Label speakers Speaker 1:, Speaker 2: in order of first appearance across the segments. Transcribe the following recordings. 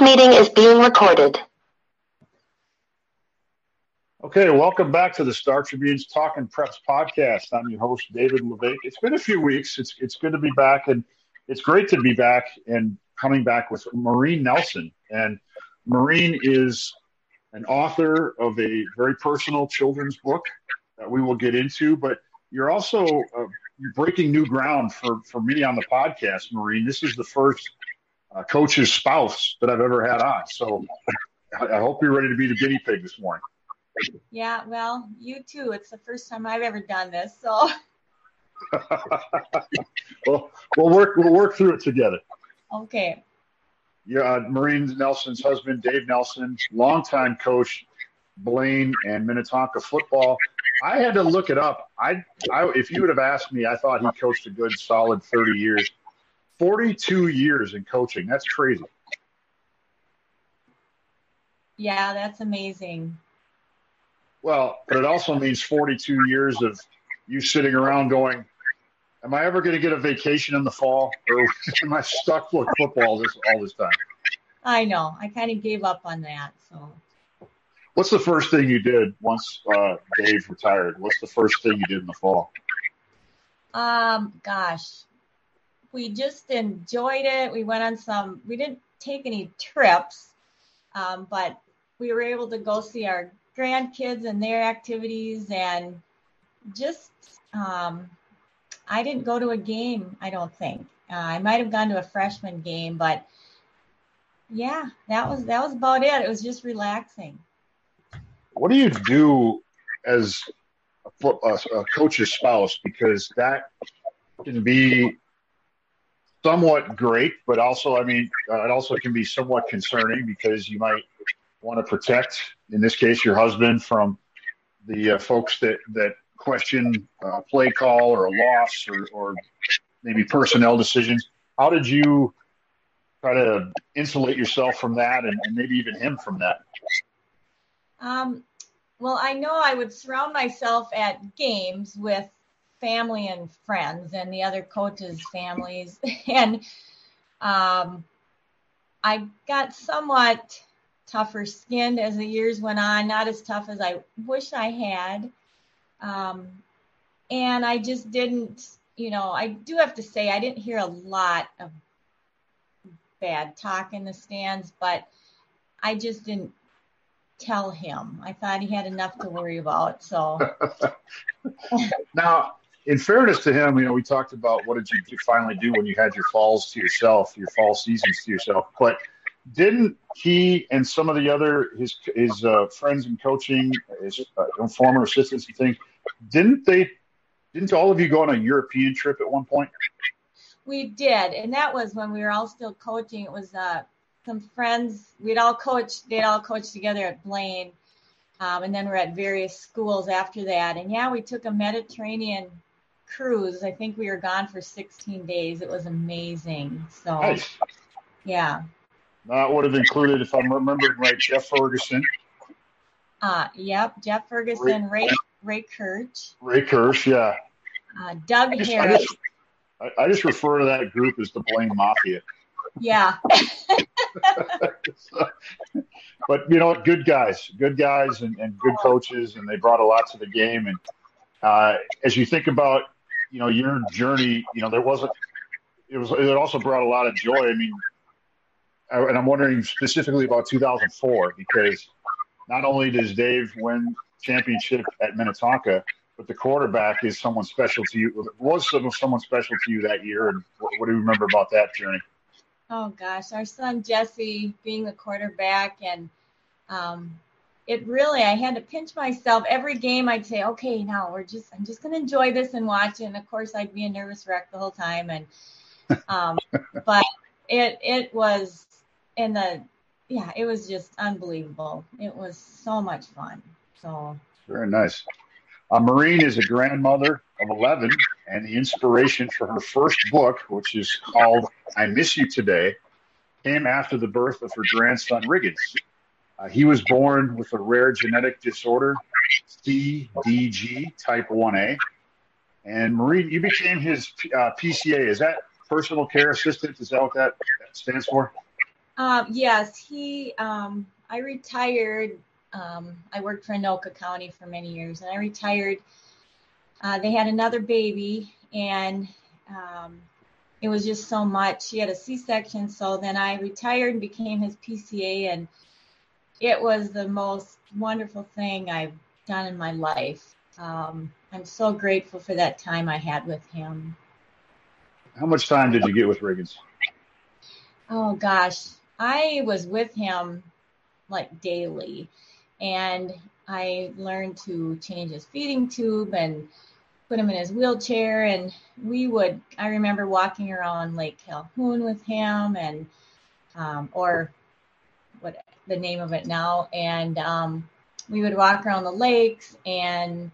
Speaker 1: Meeting is being recorded.
Speaker 2: Okay, welcome back to the Star Tribune's Talking Preps podcast. I'm your host, David La Vaque. It's been a few weeks. It's it's good to be back, and it's great to be back and coming back with Maureen Nelson. And Maureen is an author of a very personal children's book that we will get into, but you're also uh, breaking new ground for for me on the podcast, Maureen. This is the first uh, coach's spouse that I've ever had on, so I, I hope you're ready to be the guinea pig this morning.
Speaker 3: Yeah, well, you too. It's the first time I've ever done this, so.
Speaker 2: well, we'll work. We'll work through it together.
Speaker 3: Okay.
Speaker 2: Yeah, uh, Maureen Nelson's husband, Dave Nelson, longtime coach, Blaine and Minnetonka football. I had to look it up. I, I, if you would have asked me, I thought he coached a good solid 30 years. 42 years in coaching. That's crazy.
Speaker 3: Yeah, that's amazing.
Speaker 2: Well, but it also means 42 years of you sitting around going, Am I ever going to get a vacation in the fall, or am I stuck with football this all this time?
Speaker 3: I know. I kind of gave up on that. So,
Speaker 2: what's the first thing you did once uh, Dave retired? What's the first thing you did in the fall?
Speaker 3: Um, gosh, we just enjoyed it. We went on some. We didn't take any trips, um, but we were able to go see our grandkids and their activities and just um, I didn't go to a game. I don't think uh, I might have gone to a freshman game, but yeah, that was that was about it. It was just relaxing.
Speaker 2: What do you do as a, a, a coach's spouse? Because that can be somewhat great, but also, I mean, uh, it also can be somewhat concerning because you might want to protect, in this case, your husband from the uh, folks that that question uh, play call or a loss or, or maybe personnel decisions. How did you try to insulate yourself from that, and, and maybe even him from that?
Speaker 3: Um, well, I know I would surround myself at games with family and friends and the other coaches' families, and um, I got somewhat tougher skinned as the years went on, not as tough as I wish I had. Um, and I just didn't, you know, I do have to say, I didn't hear a lot of bad talk in the stands, but I just didn't tell him. I thought he had enough to worry about. So
Speaker 2: now, in fairness to him, you know, we talked about what did you finally do when you had your falls to yourself, your fall seasons to yourself, but didn't he and some of the other his his uh, friends in coaching, his uh, former assistants and things, didn't they? Didn't all of you go on a European trip at one point?
Speaker 3: We did, and that was when we were all still coaching. It was uh, some friends. We'd all coached. They'd all coached together at Blaine, um, and then we're at various schools after that. And yeah, we took a Mediterranean cruise. I think we were gone for 16 days. It was amazing. So, nice. yeah.
Speaker 2: That would have included, if I'm remembering right, Jeff Ferguson.
Speaker 3: Uh, yep, Jeff Ferguson, Ray Ray, Ray Kirch.
Speaker 2: Ray Kirch, yeah.
Speaker 3: Uh, Doug I just, Harris.
Speaker 2: I just, I just, refer to that group as the Blaine Mafia.
Speaker 3: Yeah.
Speaker 2: but you know, good guys, good guys, and, and, good coaches, and they brought a lot to the game. And uh, as you think about, you know, your journey, you know, there wasn't. It was. It also brought a lot of joy. I mean, and I'm wondering specifically about 2004 because not only does Dave win championship at Minnetonka, but the quarterback is someone special to you. Was someone special to you that year, and what, what do you remember about that journey?
Speaker 3: Oh gosh, our son Jesse being the quarterback, and um, it really I had to pinch myself every game. I'd say, okay, now we're just I'm just gonna enjoy this and watch it. And of course, I'd be a nervous wreck the whole time, and um, but it it was in the yeah, it was just unbelievable. It was so much fun. So
Speaker 2: very nice. Uh, Maureen is a grandmother of 11 and the inspiration for her first book, which is called I Miss You Today, came after the birth of her grandson, Riggins. Uh, he was born with a rare genetic disorder, CDG type 1A. And Maureen, you became his uh, PCA. Is that personal care assistant? Is that what that stands for?
Speaker 3: Um, yes, he. Um, I retired. Um, I worked for Anoka County for many years, and I retired. Uh, they had another baby, and um, it was just so much. She had a C-section, so then I retired and became his PCA, and it was the most wonderful thing I've done in my life. Um, I'm so grateful for that time I had with him.
Speaker 2: How much time did you get with Riggins?
Speaker 3: Oh gosh, I was with him like daily, and I learned to change his feeding tube and put him in his wheelchair and we would i remember walking around lake calhoun with him and um, or the name of it now and um, we would walk around the lakes and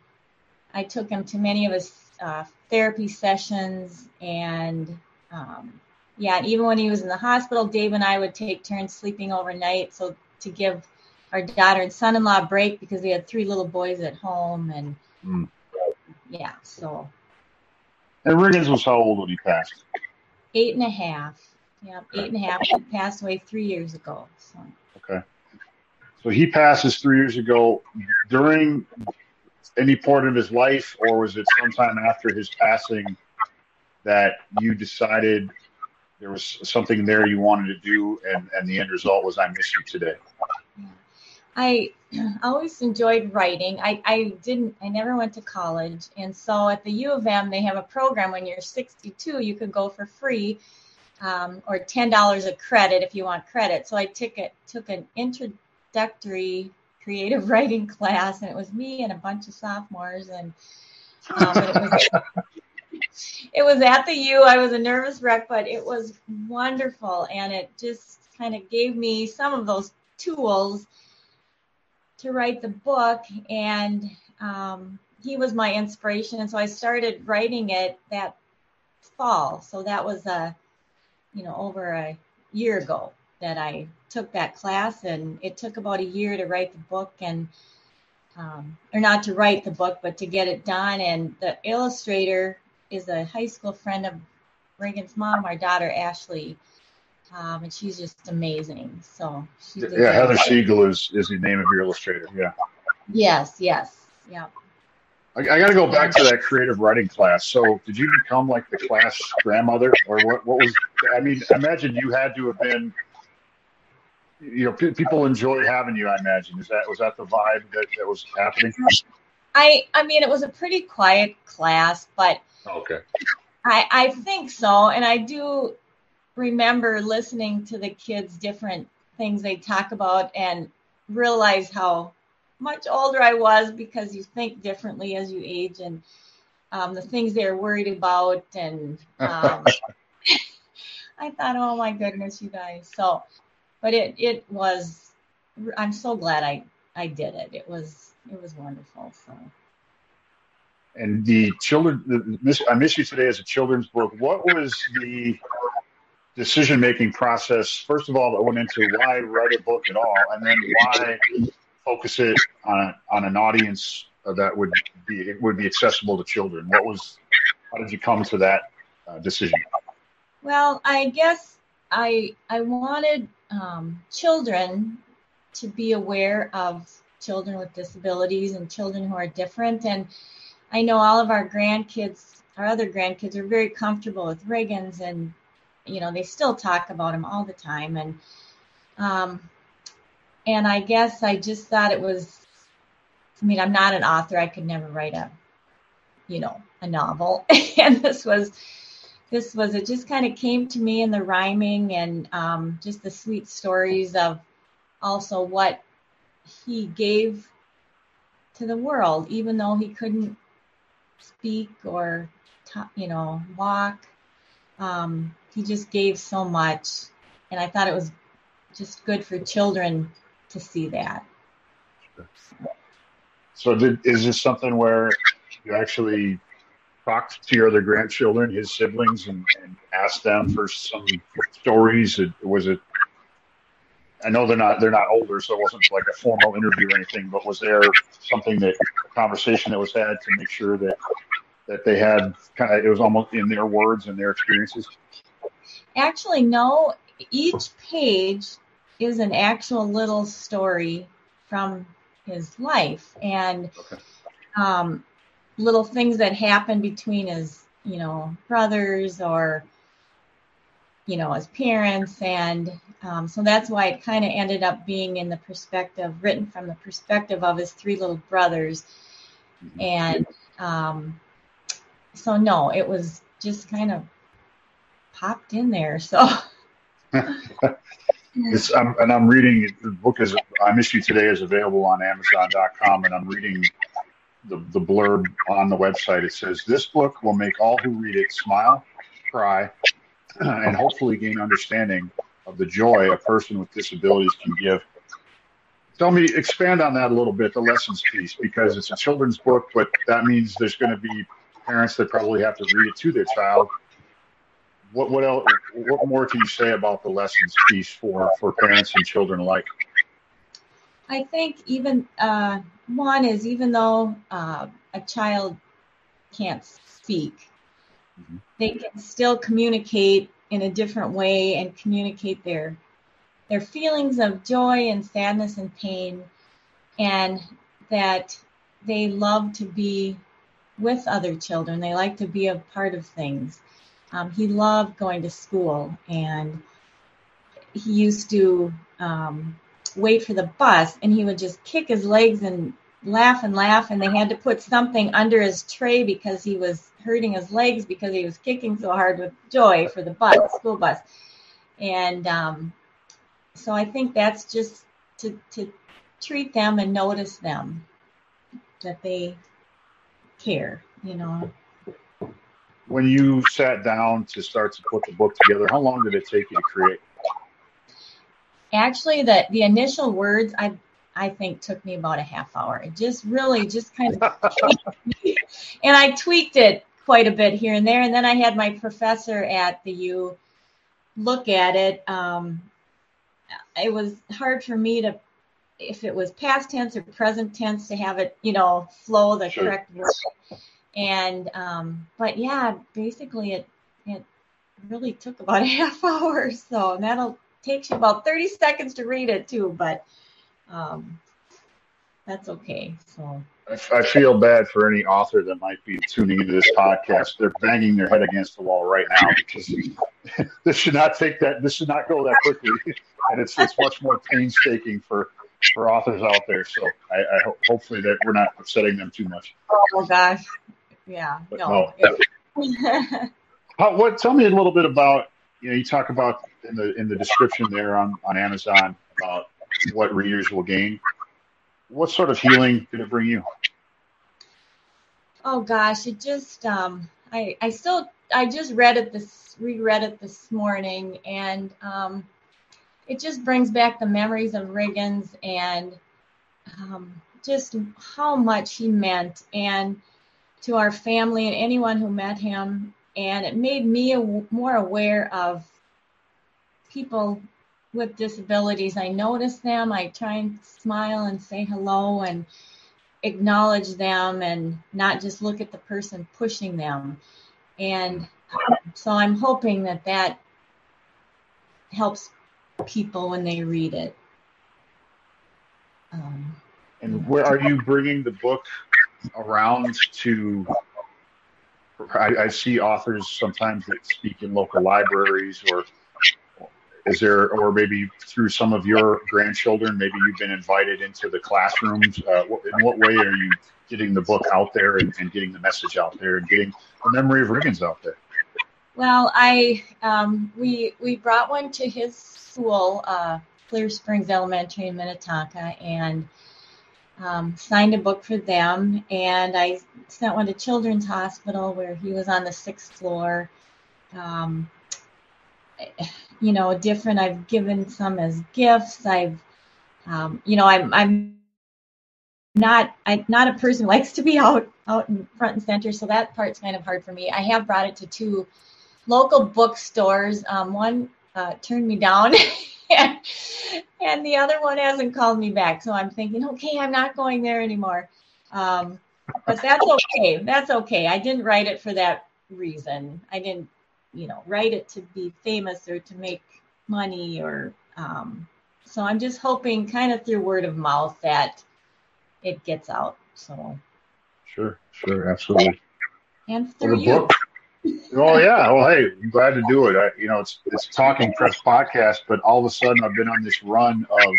Speaker 3: i took him to many of his uh, therapy sessions and um, yeah and even when he was in the hospital dave and i would take turns sleeping overnight so to give our daughter and son-in-law a break because they had three little boys at home and mm yeah, so.
Speaker 2: And Riggins was how old when he passed?
Speaker 3: Eight and a half. Yeah, eight and a half. He passed away three years ago. So.
Speaker 2: Okay. So he passes three years ago during any part of his life, or was it sometime after his passing that you decided there was something there you wanted to do, and, and the end result was I miss you today?
Speaker 3: I always enjoyed writing. I, I didn't, I never went to college. And so at the U of M, they have a program when you're 62, you can go for free um, or $10 a credit if you want credit. So I took it, took an introductory creative writing class and it was me and a bunch of sophomores. And um, it, was, it was at the U. I was a nervous wreck, but it was wonderful. And it just kind of gave me some of those tools to write the book, and um, he was my inspiration. And so I started writing it that fall. So that was a, you know, over a year ago that I took that class, and it took about a year to write the book and. Um, or not to write the book, but to get it done. And the illustrator is a high school friend of Riggins' mom, our daughter Ashley um, and she's just amazing. So
Speaker 2: yeah, Heather Siegel is is the name of your illustrator. Yeah.
Speaker 3: Yes. Yes. Yeah.
Speaker 2: I, I got to go back to that creative writing class. So, did you become like the class grandmother, or what? What was? I mean, imagine you had to have been. You know, p- people enjoyed having you. I imagine is that was that the vibe that, that was happening?
Speaker 3: I I mean, it was a pretty quiet class, but
Speaker 2: okay.
Speaker 3: I I think so, and I do remember listening to the kids' different things they talk about and realize how much older I was because you think differently as you age and um, the things they're worried about. And um, I thought, oh my goodness, you guys. So, but it, it was, I'm so glad I, I did it. It was, it was wonderful. So.
Speaker 2: And the children, the, I miss you today as a children's book. What was the decision making process first of all that went into why write a book at all and then why focus it on on an audience that would be would be accessible to children. What was how did you come to that uh, decision?
Speaker 3: Well i guess i i wanted um, children to be aware of children with disabilities and children who are different. And i know all of our grandkids our other grandkids are very comfortable with Riggins and you know, they still talk about him all the time. And, um, and I guess I just thought it was, I mean, I'm not an author. I could never write a, you know, a novel. and this was, this was, it just kind of came to me in the rhyming and um, just the sweet stories of also what he gave to the world, even though he couldn't speak or, you know, walk. Um, he just gave so much, and I thought it was just good for children to see that.
Speaker 2: So, did, is this something where you actually talked to your other grandchildren, his siblings, and, and asked them for some stories? Was it? I know they're not they're not older, so it wasn't like a formal interview or anything. But was there something that a conversation that was had to make sure that that they had kind of it was almost in their words and their experiences?
Speaker 3: Actually, no. each page is an actual little story from his life and okay. um, little things that happen between his, you know, brothers or, you know, his parents. And um, so that's why it kind of ended up being in the perspective, written from the perspective of his three little brothers. And um, so, no, it was just kind of popped in there. So.
Speaker 2: It's, I'm, and I'm reading the book is I Miss You Today is available on Amazon.com, and I'm reading the, the blurb on the website. It says this book will make all who read it smile, cry, and hopefully gain understanding of the joy a person with disabilities can give. Tell me, expand on that a little bit, the lessons piece, because it's a children's book, but that means there's going to be parents that probably have to read it to their child what what else? What more can you say about the lessons piece for for parents and children alike?
Speaker 3: I think even uh, one is even though uh, a child can't speak, mm-hmm. they can still communicate in a different way and communicate their their feelings of joy and sadness and pain, and that they love to be with other children. They like to be a part of things. Um, he loved going to school and he used to um, wait for the bus and he would just kick his legs and laugh and laugh and they had to put something under his tray because he was hurting his legs because he was kicking so hard with joy for the bus school bus. And um, so i think that's just to, to treat them and notice them that they care you know
Speaker 2: when you sat down to start to put the book together, how long did it take you to create?
Speaker 3: Actually, the the initial words I I think took me about a half hour. It just really just kind of and I tweaked it quite a bit here and there. And then I had my professor at the U look at it. Um, it was hard for me to if it was past tense or present tense to have it, you know, flow the sure. correct word and um, but yeah, basically it it really took about a half hour. So and that'll take you about 30 seconds to read it too, but um, that's okay. So
Speaker 2: I, I feel bad for any author that might be tuning into this podcast. They're banging their head against the wall right now because this should not take that. This should not go that quickly, and it's it's much more painstaking for for authors out there. So I, I hope hopefully that we're not upsetting them too much.
Speaker 3: Oh gosh, yeah. No.
Speaker 2: How, what? Tell me a little bit about. You know, you talk about in the in the description there on on Amazon about what readers will gain. What sort of healing did it bring you?
Speaker 3: Oh gosh, it just um, I I still I just read it this reread it this morning and um, it just brings back the memories of Riggins and um, just how much he meant and to our family and anyone who met him. And it made me more aware of people with disabilities. I notice them. I try and smile and say hello and acknowledge them and not just look at the person pushing them. And so I'm hoping that that helps people when they read it.
Speaker 2: Um, and where are you bringing the book around to I, I, see authors sometimes that speak in local libraries or is there or maybe through some of your grandchildren maybe you've been invited into the classrooms. Uh, in what way are you getting the book out there and, and, getting the message out there and getting the memory of riggins out there?
Speaker 3: Well i um, we we brought one to his school uh, clear springs elementary in minnetonka and um, signed a book for them, and I sent one to Children's Hospital where he was on the sixth floor. Um, you know, different. I've given some as gifts. I've, um, you know, I'm I'm not I'm not a person who likes to be out out in front and center, so that part's kind of hard for me. I have brought it to two local bookstores. Um, one uh, turned me down. and, and the other one hasn't called me back. So I'm thinking, okay, I'm not going there anymore. Um, but that's okay. That's okay. I didn't write it for that reason. I didn't, you know, write it to be famous or to make money or um, so I'm just hoping kind of through word of mouth that it gets out. So
Speaker 2: sure, sure, absolutely.
Speaker 3: And through you. Book,
Speaker 2: oh yeah. Well, hey, I'm glad to do it. I, you know, it's it's talking Preps podcast, but all of a sudden I've been on this run of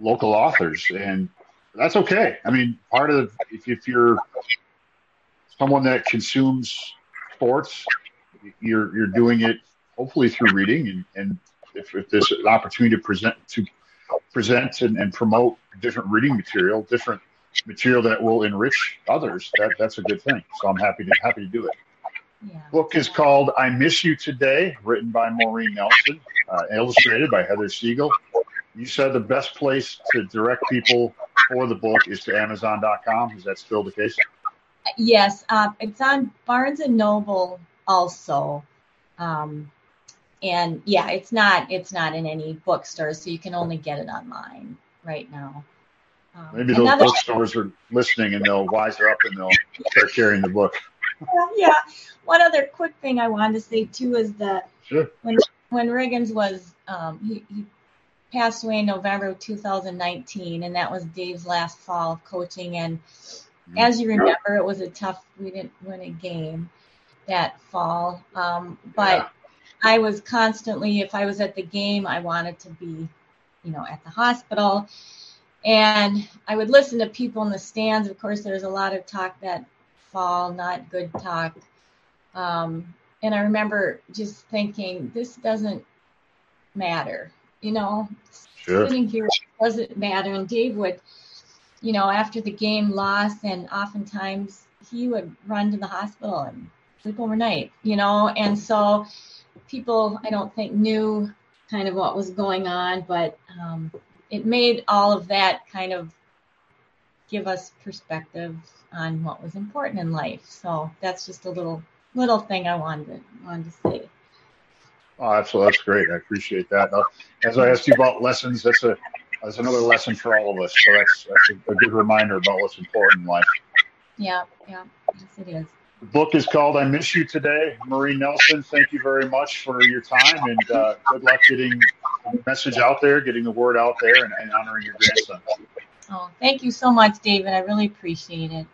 Speaker 2: local authors, and that's okay. I mean, part of if if you're someone that consumes sports, you're you're doing it hopefully through reading, and, and if, if there's an opportunity to present to present and, and promote different reading material, different material that will enrich others, that that's a good thing. So I'm happy to happy to do it. Yeah. Book is called "I Miss You Today," written by Maureen Nelson, uh, illustrated by Heather Siegel. You said the best place to direct people for the book is to Amazon.com. Is that still the case?
Speaker 3: Yes, um, it's on Barnes and Noble also, um, and yeah, it's not it's not in any bookstores, so you can only get it online right now.
Speaker 2: Um, Maybe those bookstores are listening and they'll wise up and they'll start carrying the book.
Speaker 3: Yeah. One other quick thing I wanted to say too is that sure. when when Riggins was um, he, he passed away in November of 2019, and that was Dave's last fall of coaching. And mm-hmm. as you remember, it was a tough. We didn't win a game that fall, um, but yeah. I was constantly, if I was at the game, I wanted to be, you know, at the hospital. And I would listen to people in the stands. Of course, there's a lot of talk that fall, not good talk. Um, and I remember just thinking, this doesn't matter, you know, sure. sitting here doesn't matter. And Dave would, you know, after the game lost, and oftentimes he would run to the hospital and sleep overnight, you know, and so people I don't think knew kind of what was going on, but um, it made all of that kind of give us perspective on what was important in life. So that's just a little little thing I wanted to, wanted to say.
Speaker 2: Oh, absolutely, that's great. I appreciate that. Uh, as I asked you about lessons, that's a that's another lesson for all of us. So that's that's a, a good reminder about what's important in life.
Speaker 3: Yeah, yeah, yes, it is.
Speaker 2: The book is called I Miss You Today. Marie Nelson, thank you very much for your time and uh, good luck getting the message out there, getting the word out there, and, and honoring your grandson.
Speaker 3: Oh, thank you so much, David. I really appreciate it.